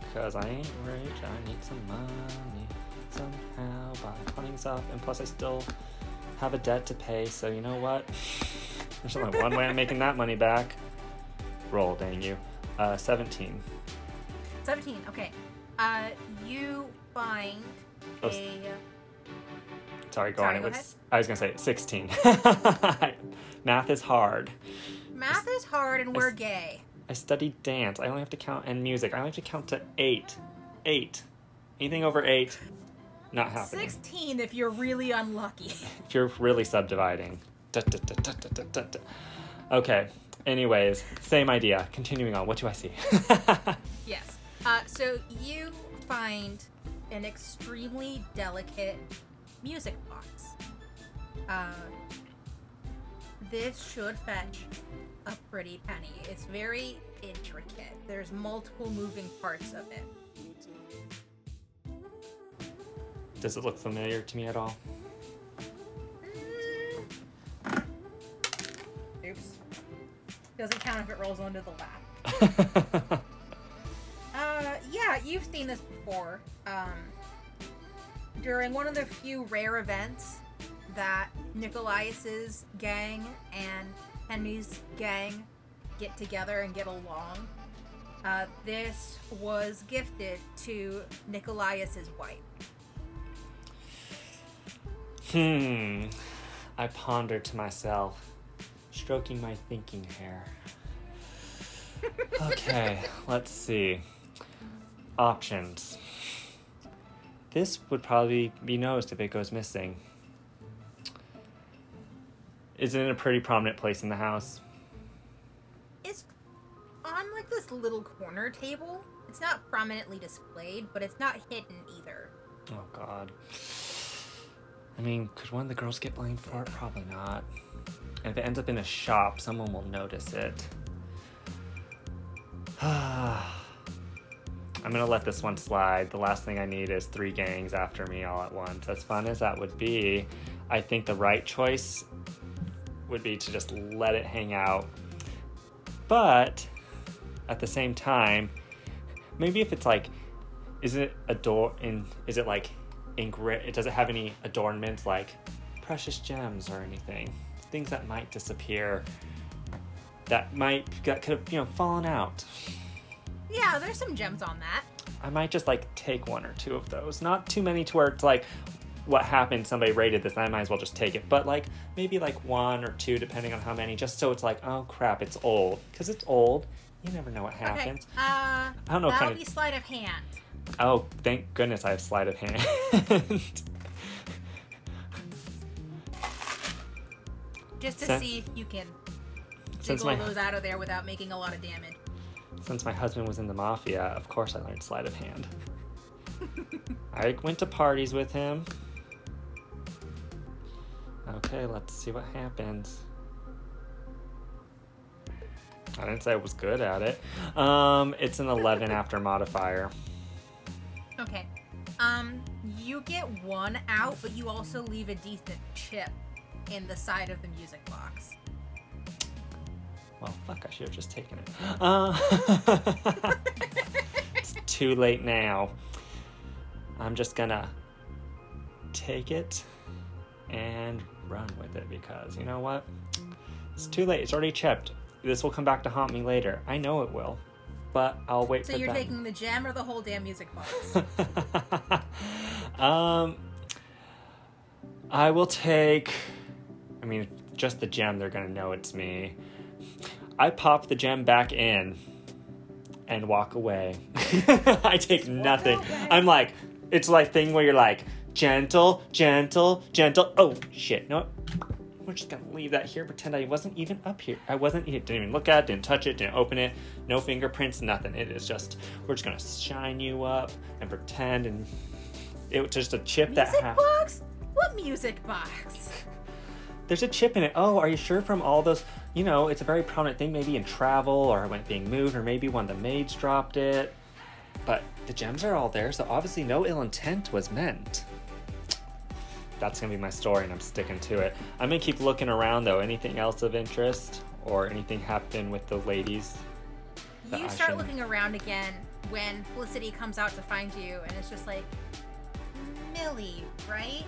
Because I ain't rich, I need some money somehow by pawning stuff, and plus I still have a debt to pay, so you know what? There's only one way I'm making that money back. Roll, dang you. Uh, 17. 17, okay. Uh, you find Oh, a. Sorry, go Sorry, on. go It was, ahead. I was gonna say 16. [LAUGHS] Math is hard. Math is hard and we're s- gay. I studied dance. I only have to count and music. I only have to count to eight. Eight. Anything over eight, not happening. 16 if you're really unlucky. [LAUGHS] If you're really subdividing. Da, da, da. Okay. Anyways, same idea. Continuing on. What do I see? [LAUGHS] yes. Uh, so you find an extremely delicate music box. Uh, this should fetch a pretty penny. It's very intricate. There's multiple moving parts of it. Does it look familiar to me at all? Oops. Doesn't count if it rolls onto the lap. [LAUGHS] Yeah, you've seen this before. Um, during one of the few rare events that Nicolaus's gang and Henry's gang get together and get along, uh, this was gifted to Nicolaus's wife. Hmm. I ponder to myself, stroking my thinking hair. [LAUGHS] Okay, let's see. Options. This would probably be noticed if it goes missing. Is it in a pretty prominent place in the house? It's on like this little corner table. It's not prominently displayed, but it's not hidden either. Oh god. I mean, could one of the girls get blamed for it? Probably not. And if it ends up in a shop, someone will notice it. [SIGHS] Ah. I'm gonna let this one slide. The last thing I need is three gangs after me all at once. As fun as that would be, I think the right choice would be to just let it hang out. But at the same time, maybe if it's like, is it ador in? Is it like Does it have any adornments like precious gems or anything? Things that might disappear. That might that could have you know fallen out. Yeah, there's some gems on that. I might just like take one or two of those. Not too many to where it's like what happened, somebody rated this, and I might as well just take it. But like maybe like one or two, depending on how many, just so it's like, oh crap, it's old. Because it's old. You never know what happens. Okay. Uh, I don't know That'll kind be of- sleight of hand. Oh, thank goodness I have sleight of hand. Just to Sen- see if you can Since jiggle my- those out of there without making a lot of damage. Since my husband was in the mafia, of course I learned sleight of hand. [LAUGHS] I went to parties with him. Okay, let's see what happens. I didn't say I was good at it. Um, it's an 11 after modifier. Okay. Um, you get one out, but you also leave a decent chip in the side of the music box. Well, fuck, I should have just taken it. Uh, [LAUGHS] it's too late now. I'm just gonna take it and run with it because you know what? It's too late. It's already chipped. This will come back to haunt me later. I know it will. But I'll wait So you're them. taking the gem or the whole damn music box? [LAUGHS] um, I will take. I mean, just the gem. They're gonna know it's me. I pop the gem back in and walk away. [LAUGHS] I take nothing. I'm like, it's like thing where you're like, gentle, gentle, gentle. Oh shit! No, we're just gonna leave that here. Pretend I wasn't even up here. I wasn't. Didn't even look at it. Didn't touch it. Didn't open it. No fingerprints. Nothing. It is just. We're just gonna shine you up and pretend and. It was just a chip that music ha- box? What music box? There's a chip in it. Oh, are you sure from all those? You know, it's a very prominent thing, maybe in travel or when being moved, or maybe one of the maids dropped it. But the gems are all there, so obviously no ill intent was meant. That's gonna be my story, and I'm sticking to it. I'm gonna keep looking around though. Anything else of interest, or anything happen with the ladies? You start looking around again when Felicity comes out to find you, and it's just like, Millie, right?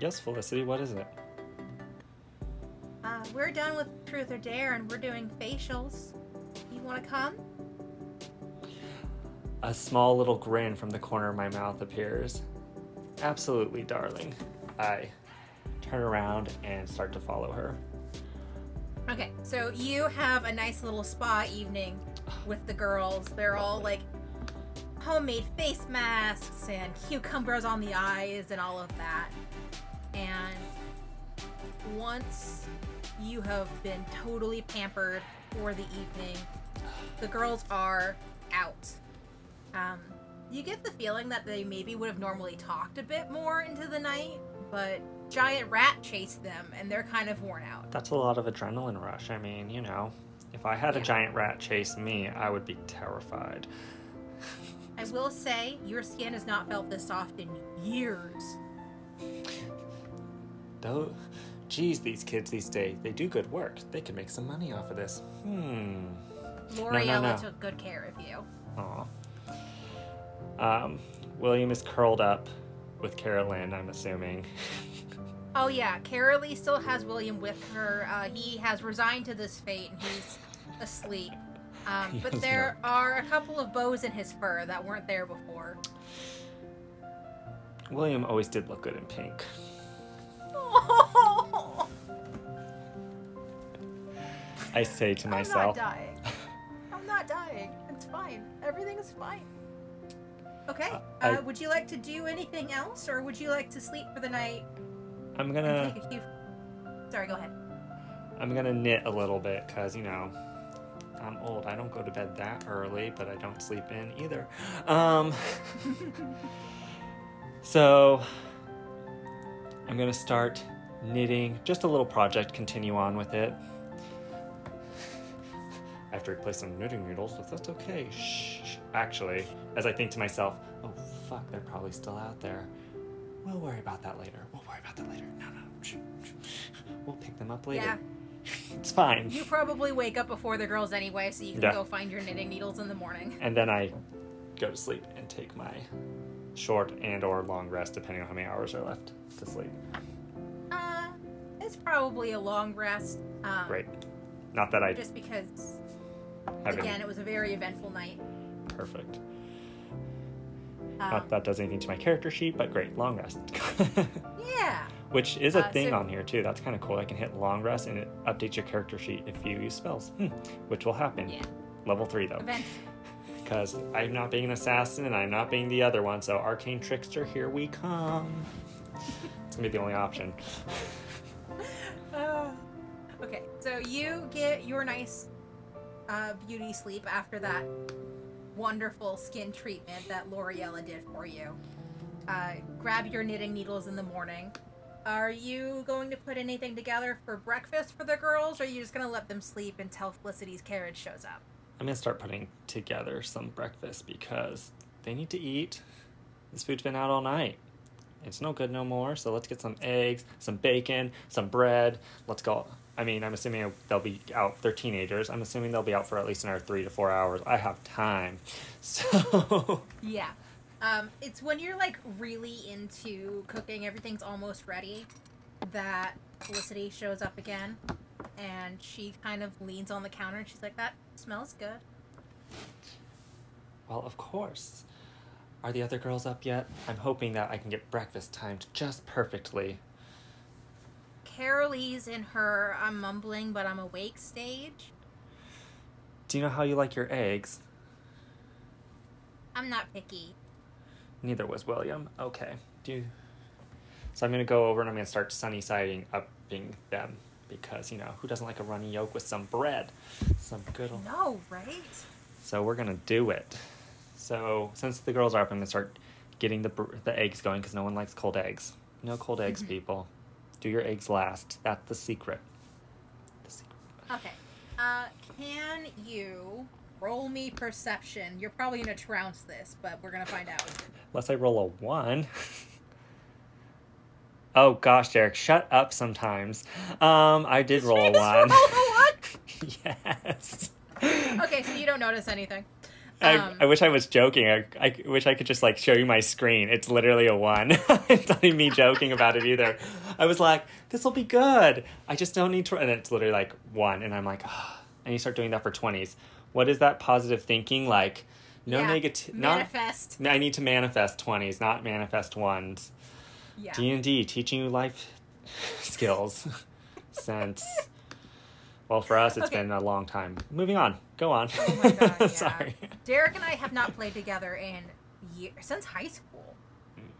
Yes, Felicity. What is it? Uh, we're done with Truth or Dare, and we're doing facials. You want to come? A small little grin from the corner of my mouth appears. Absolutely, darling. I turn around and start to follow her. Okay, so you have a nice little spa evening with the girls. They're all like homemade face masks and cucumbers on the eyes and all of that. And once you have been totally pampered for the evening, the girls are out. Um, you get the feeling that they maybe would have normally talked a bit more into the night, but giant rat chased them and they're kind of worn out. That's a lot of adrenaline rush. I mean, you know, if I had a giant rat chase me, I would be terrified. I will say, your skin has not felt this soft in years. Though, geez, these kids these days, they do good work. They can make some money off of this. Hmm. L'Oreal no. took good care of you. Aw. Um, William is curled up with Carolyn, I'm assuming. [LAUGHS] Oh yeah, Carolee still has William with her. Uh, he has resigned to this fate and he's asleep. Um, [LAUGHS] but there are a couple of bows in his fur that weren't there before. William always did look good in pink. [LAUGHS] I say to myself. I'm not dying. [LAUGHS] I'm not dying. It's fine. Everything is fine. Okay. Uh, Uh, would you like to do anything else, or would you like to sleep for the night I'm gonna take a few? Sorry, go ahead. I'm gonna knit a little bit because you know I'm old. I don't go to bed that early, but I don't sleep in either. Um, [LAUGHS] so I'm gonna start knitting. Just a little project. Continue on with it. I have to some knitting needles, but that's okay. Shh. Actually, as I think to myself, oh fuck, they're probably still out there. We'll worry about that later. We'll worry about that later. No, no. shh, shh. We'll pick them up later. Yeah. [LAUGHS] It's fine. You probably wake up before the girls anyway, so you can Yeah. go find your knitting needles in the morning. And then I go to sleep and take my short and or long rest depending on how many hours are left to sleep. Uh, it's probably a long rest. Um, Great. Not that I Just because, again, it was a very eventful night. perfect. Um, Not that does anything to my character sheet, but great, long rest. [LAUGHS] yeah. Which is a Uh, thing so- on here too. That's kind of cool. I can hit long rest and it updates your character sheet if you use spells, hmm. which will happen. Yeah. Level three though, Event. [LAUGHS] because I'm not being an assassin and I'm not being the other one. So arcane trickster, here we come. It's gonna be the only option. [LAUGHS] Uh, okay, so you get your nice uh, beauty sleep after that wonderful skin treatment that L'Oreella did for you. Uh, grab your knitting needles in the morning. Are you going to put anything together for breakfast for the girls, or are you just going to let them sleep until Felicity's carriage shows up? I'm gonna start putting together some breakfast because they need to eat. This food's been out all night. It's no good no more. So let's get some eggs, some bacon, some bread. Let's go. I mean, I'm assuming they'll be out. They're teenagers. I'm assuming they'll be out for at least another three to four hours. I have time. [LAUGHS] So Yeah. Um, it's when you're like really into cooking, everything's almost ready, that Felicity shows up again, and she kind of leans on the counter and she's like, "That smells good." Well, of course. Are the other girls up yet? I'm hoping that I can get breakfast timed just perfectly. Carolee's in her "I'm mumbling but I'm awake" stage. Do you know how you like your eggs? I'm not picky. Neither was William. Okay. Do you... So I'm gonna go over and I'm gonna start sunny siding upping them because you know who doesn't like a runny yolk with some bread, some good. Old... No, right? So we're gonna do it. So since the girls are up, I'm gonna start getting the the eggs going because no one likes cold eggs. No cold eggs, mm-hmm. people. Do your eggs last. That's the secret. The secret. Okay. Uh, can you roll me perception? You're probably gonna trounce this, but we're gonna find out. Unless I roll a one. [LAUGHS] oh gosh, Derek, shut up sometimes. Um, I did roll a one. roll [LAUGHS] a yes. Okay, so you don't notice anything. I, Um, I wish I was joking. I, I wish I could just like show you my screen. It's literally a one. [LAUGHS] it's not even me joking about it either. I was like, this will be good. I just don't need to. And it's literally like one. And I'm like, ah. and you start doing that for 20s. What is that positive thinking? Like, no Yeah, negative. Not. Manifest. I need to manifest 20s, not manifest ones. Yeah. D&D, teaching you life [LAUGHS] skills. [LAUGHS] Sense. Well, for us, it's Okay. been a long time. Moving on. Go on. Oh my God, [LAUGHS] yeah. Sorry. Derek and I have not played together in years since high school.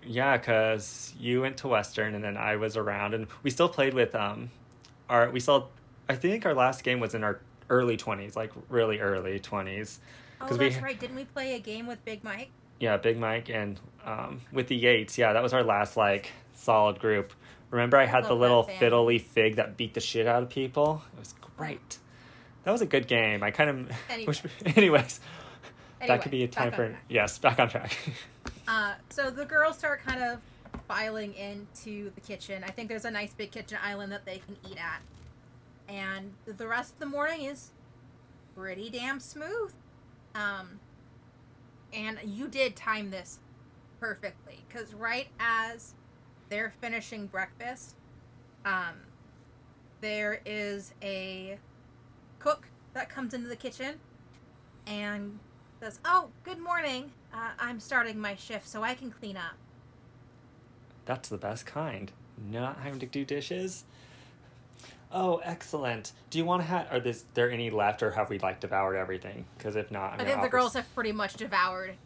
Yeah, because you went to Western and then I was around, and we still played with um, our we still. I think our last game was in our early twenties, like really early twenties. Oh, 'Cause we- that's right. Didn't we play a game with Big Mike? yeah, Big Mike and um, with the Yates. Yeah, that was our last like solid group. Remember, I had the Love little fiddly fig that beat the shit out of people. It was great. That was a good game. I kind of [LAUGHS] Anyway. wish. [LAUGHS] Anyways, Anyway, that could be a time for track. yes, back on track. [LAUGHS] Uh, so the girls start kind of filing into the kitchen. I think there's a nice big kitchen island that they can eat at. And the rest of the morning is pretty damn smooth. Um, and you did time this perfectly because right as they're finishing breakfast, um, there is a cook that comes into the kitchen and says, "Oh, good morning. Uh, I'm starting my shift, so I can clean up." That's the best kind. Not having to do dishes. Oh, excellent. Do you want to have? Are this, there any left, or have we like devoured everything? Because if not, I'm I think the offer girls have pretty much devoured.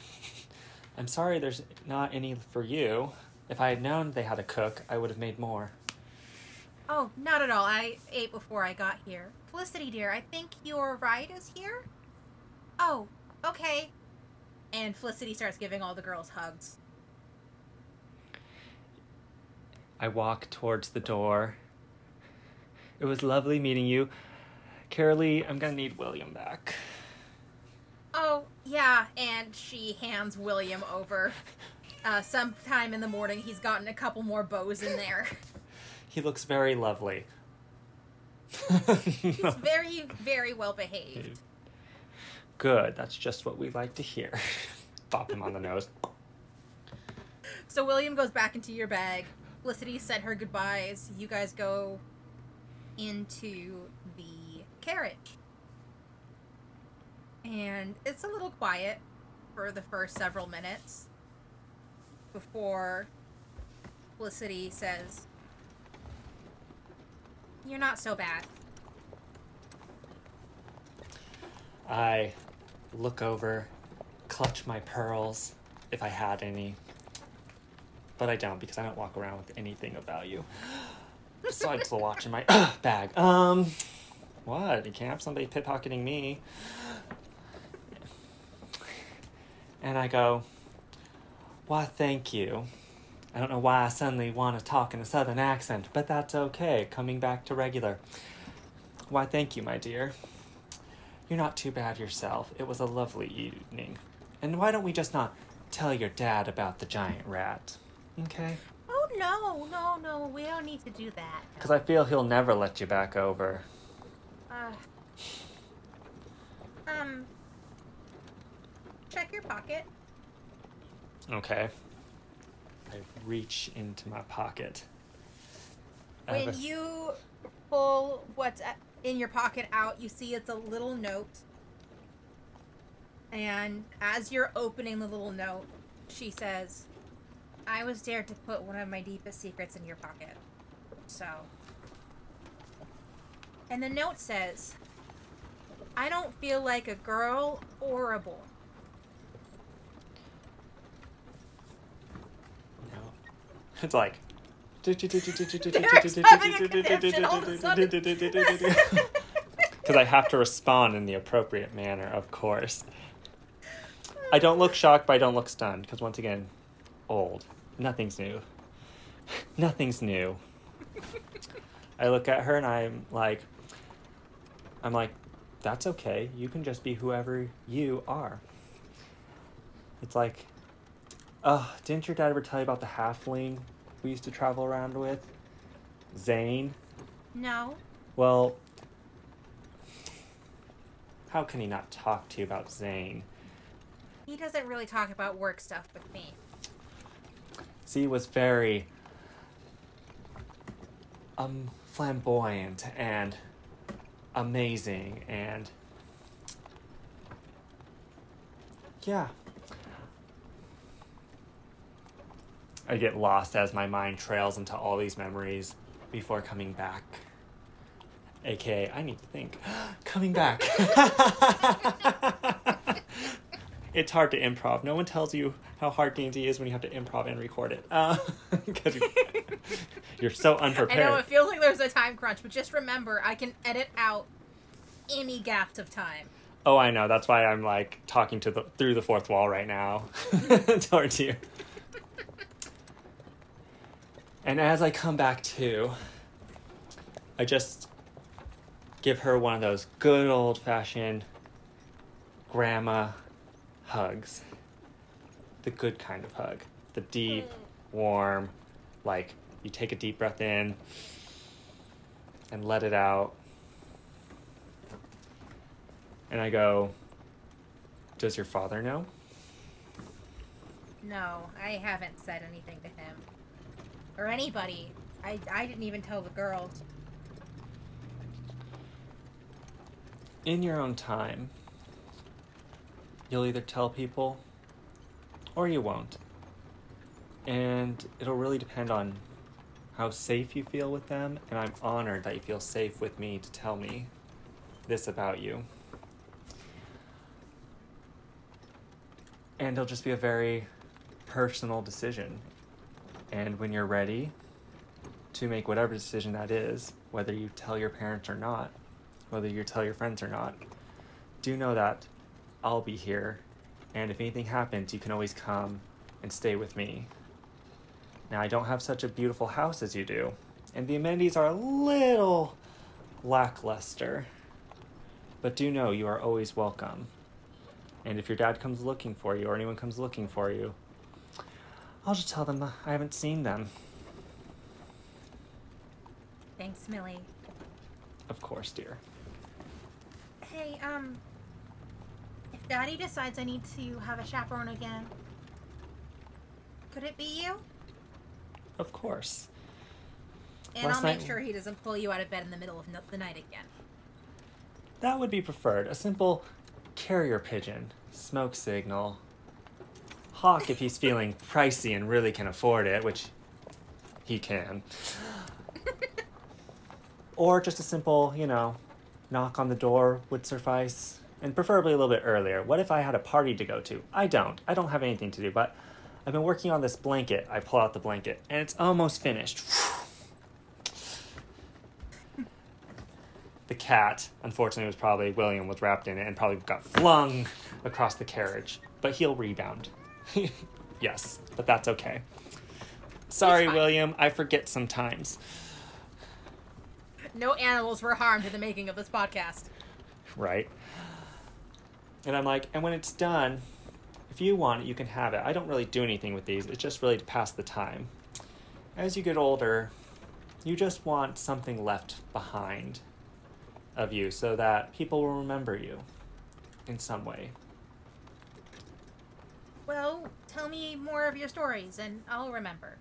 [LAUGHS] I'm sorry there's not any for you. If I had known they had a cook, I would have made more. Oh, not at all. I ate before I got here. Felicity, dear, I think your ride is here. Oh, okay. And Felicity starts giving all the girls hugs. I walk towards the door. It was lovely meeting you. Carolee, I'm gonna need William back. Oh, yeah, and she hands William over. Uh, sometime in the morning, he's gotten a couple more bows in there. [LAUGHS] He looks very lovely. He's [LAUGHS] very, very well behaved. Good, that's just what we like to hear. [LAUGHS] Bop him on the nose. So William goes back into your bag. Felicity said her goodbyes. You guys go into the carriage. And it's a little quiet for the first several minutes before Felicity says, You're not so bad. I look over, clutch my pearls, if I had any. But I don't because I don't walk around with anything of value. Besides the watch in my [COUGHS] [COUGHS] bag. Um, what? You can't have somebody pickpocketing me. And I go, why, thank you. I don't know why I suddenly want to talk in a southern accent, but that's okay. Coming back to regular. Why, thank you, my dear. You're not too bad yourself. It was a lovely evening. And why don't we just not tell your dad about the giant rat? Okay? Oh, no, no, no, we don't need to do that. Because I feel he'll never let you back over. Uh, um, check your pocket. Okay. I reach into my pocket. I have When a- you pull what's a- in your pocket out, you see it's a little note. And as you're opening the little note, she says, I was dared to put one of my deepest secrets in your pocket. So. And the note says, I don't feel like a girl or a boy. No. It's like. having a conniption all of a sudden. Because I have to respond in the appropriate manner, of course. I don't look shocked, but I don't look stunned. Because once again, old. Nothing's new. [LAUGHS] Nothing's new. I look at her and I'm like, I'm like, that's okay. You can just be whoever you are. It's like, oh, didn't your dad ever tell you about the halfling we used to travel around with? Zane? No. Well, how can he not talk to you about Zane? He doesn't really talk about work stuff with me. See, he was very um flamboyant and amazing and yeah. I get lost as my mind trails into all these memories before coming back. AKA, I need to think. [GASPS] coming back. [LAUGHS] it's hard to improv. No one tells you how hard D&D is when you have to improv and record it. Uh, [LAUGHS] 'cause you, [LAUGHS] you're so unprepared. I know it feels like there's a time crunch, but just remember, I can edit out any gaps of time. Oh, I know. That's why I'm like talking to the through the fourth wall right now towards you. And as I come back to, I just give her one of those good old fashioned grandma hugs. The good kind of hug. The deep, hmm. warm, like you take a deep breath in and let it out. And I go, Does your father know? No, I haven't said anything to him. Or anybody. I, I didn't even tell the girls. In your own time, you'll either tell people or you won't. And it'll really depend on how safe you feel with them, and I'm honored that you feel safe with me to tell me this about you. And it'll just be a very personal decision. And when you're ready to make whatever decision that is, whether you tell your parents or not, whether you tell your friends or not, do know that I'll be here. And if anything happens, you can always come and stay with me. Now, I don't have such a beautiful house as you do, and the amenities are a little lackluster. But do know you are always welcome. And if your dad comes looking for you or anyone comes looking for you, I'll just tell them I haven't seen them. Thanks, Millie. Of course, dear. Hey, um. If Daddy decides I need to have a chaperone again, could it be you? Of course. And Last I'll make night- sure he doesn't pull you out of bed in the middle of no- the night again. That would be preferred. A simple carrier pigeon, smoke signal. Hawk if he's feeling pricey and really can afford it, which he can. or just a simple, you know, knock on the door would suffice. And preferably a little bit earlier. What if I had a party to go to? I don't. I don't have anything to do, but I've been working on this blanket. I pull out the blanket, and it's almost finished. The cat, unfortunately, was probably William was wrapped in it and probably got flung across the carriage, but he'll rebound. [LAUGHS] yes, but that's okay. Sorry. William, I forget sometimes. No animals were harmed in the making of this podcast. Right? And I'm like, and when it's done, if you want it, you can have it. I don't really do anything with these, it's just really to pass the time. As you get older, you just want something left behind of you so that people will remember you in some way. Well, tell me more of your stories and I'll remember.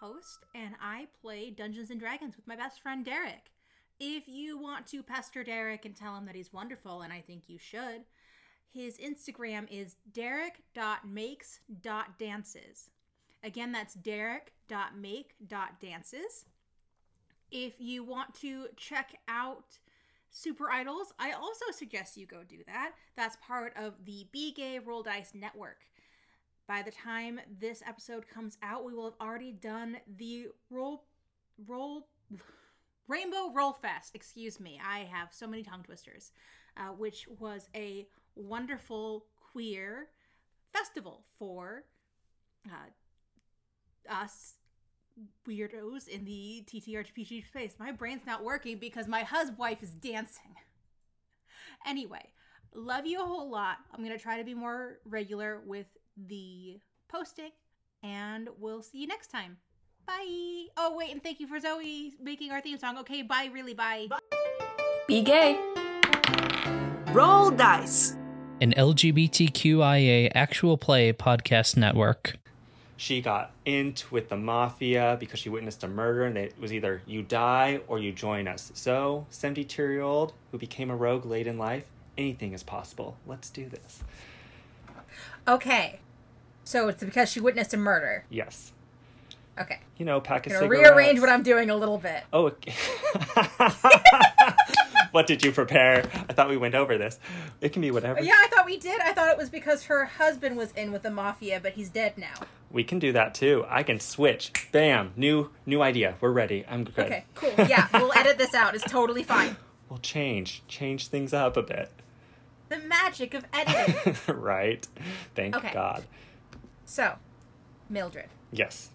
Host, and I play Dungeons and Dragons with my best friend Derek. If you want to pester Derek and tell him that he's wonderful, and I think you should, his Instagram is derek.makes.dances. Again, that's derek.make.dances. If you want to check out Super Idols, I also suggest you go do that. That's part of the Be Gay Roll Dice Network. By the time this episode comes out, we will have already done the roll roll [LAUGHS] Rainbow Roll Fest. Excuse me, I have so many tongue twisters, uh, which was a wonderful queer festival for uh, us weirdos in the TTRPG space. My brain's not working because my husband is dancing. Anyway, love you a whole lot. I'm going to try to be more regular with the posting, and we'll see you next time. Bye. Oh, wait, and thank you for Zoe making our theme song. Okay, bye, really, bye. Be gay. Roll dice. An LGBTQIA actual play podcast network. She got int with the mafia because she witnessed a murder, and it was either you die or you join us. So, 72 year old who became a rogue late in life, anything is possible. Let's do this. Okay. So it's because she witnessed a murder. Yes. Okay. You know, pack a gonna rearrange what I'm doing a little bit. Oh. [LAUGHS] okay. what did you prepare? I thought we went over this. It can be whatever. Yeah, I thought we did. I thought it was because her husband was in with the mafia, but he's dead now. We can do that too. I can switch. Bam. New new idea. We're ready. I'm good. Okay, cool. Yeah, we'll edit this out. It's totally fine. [LAUGHS] We'll change. Change things up a bit. The magic of [LAUGHS] editing. right? Thank Okay. God. So, Mildred, Yes.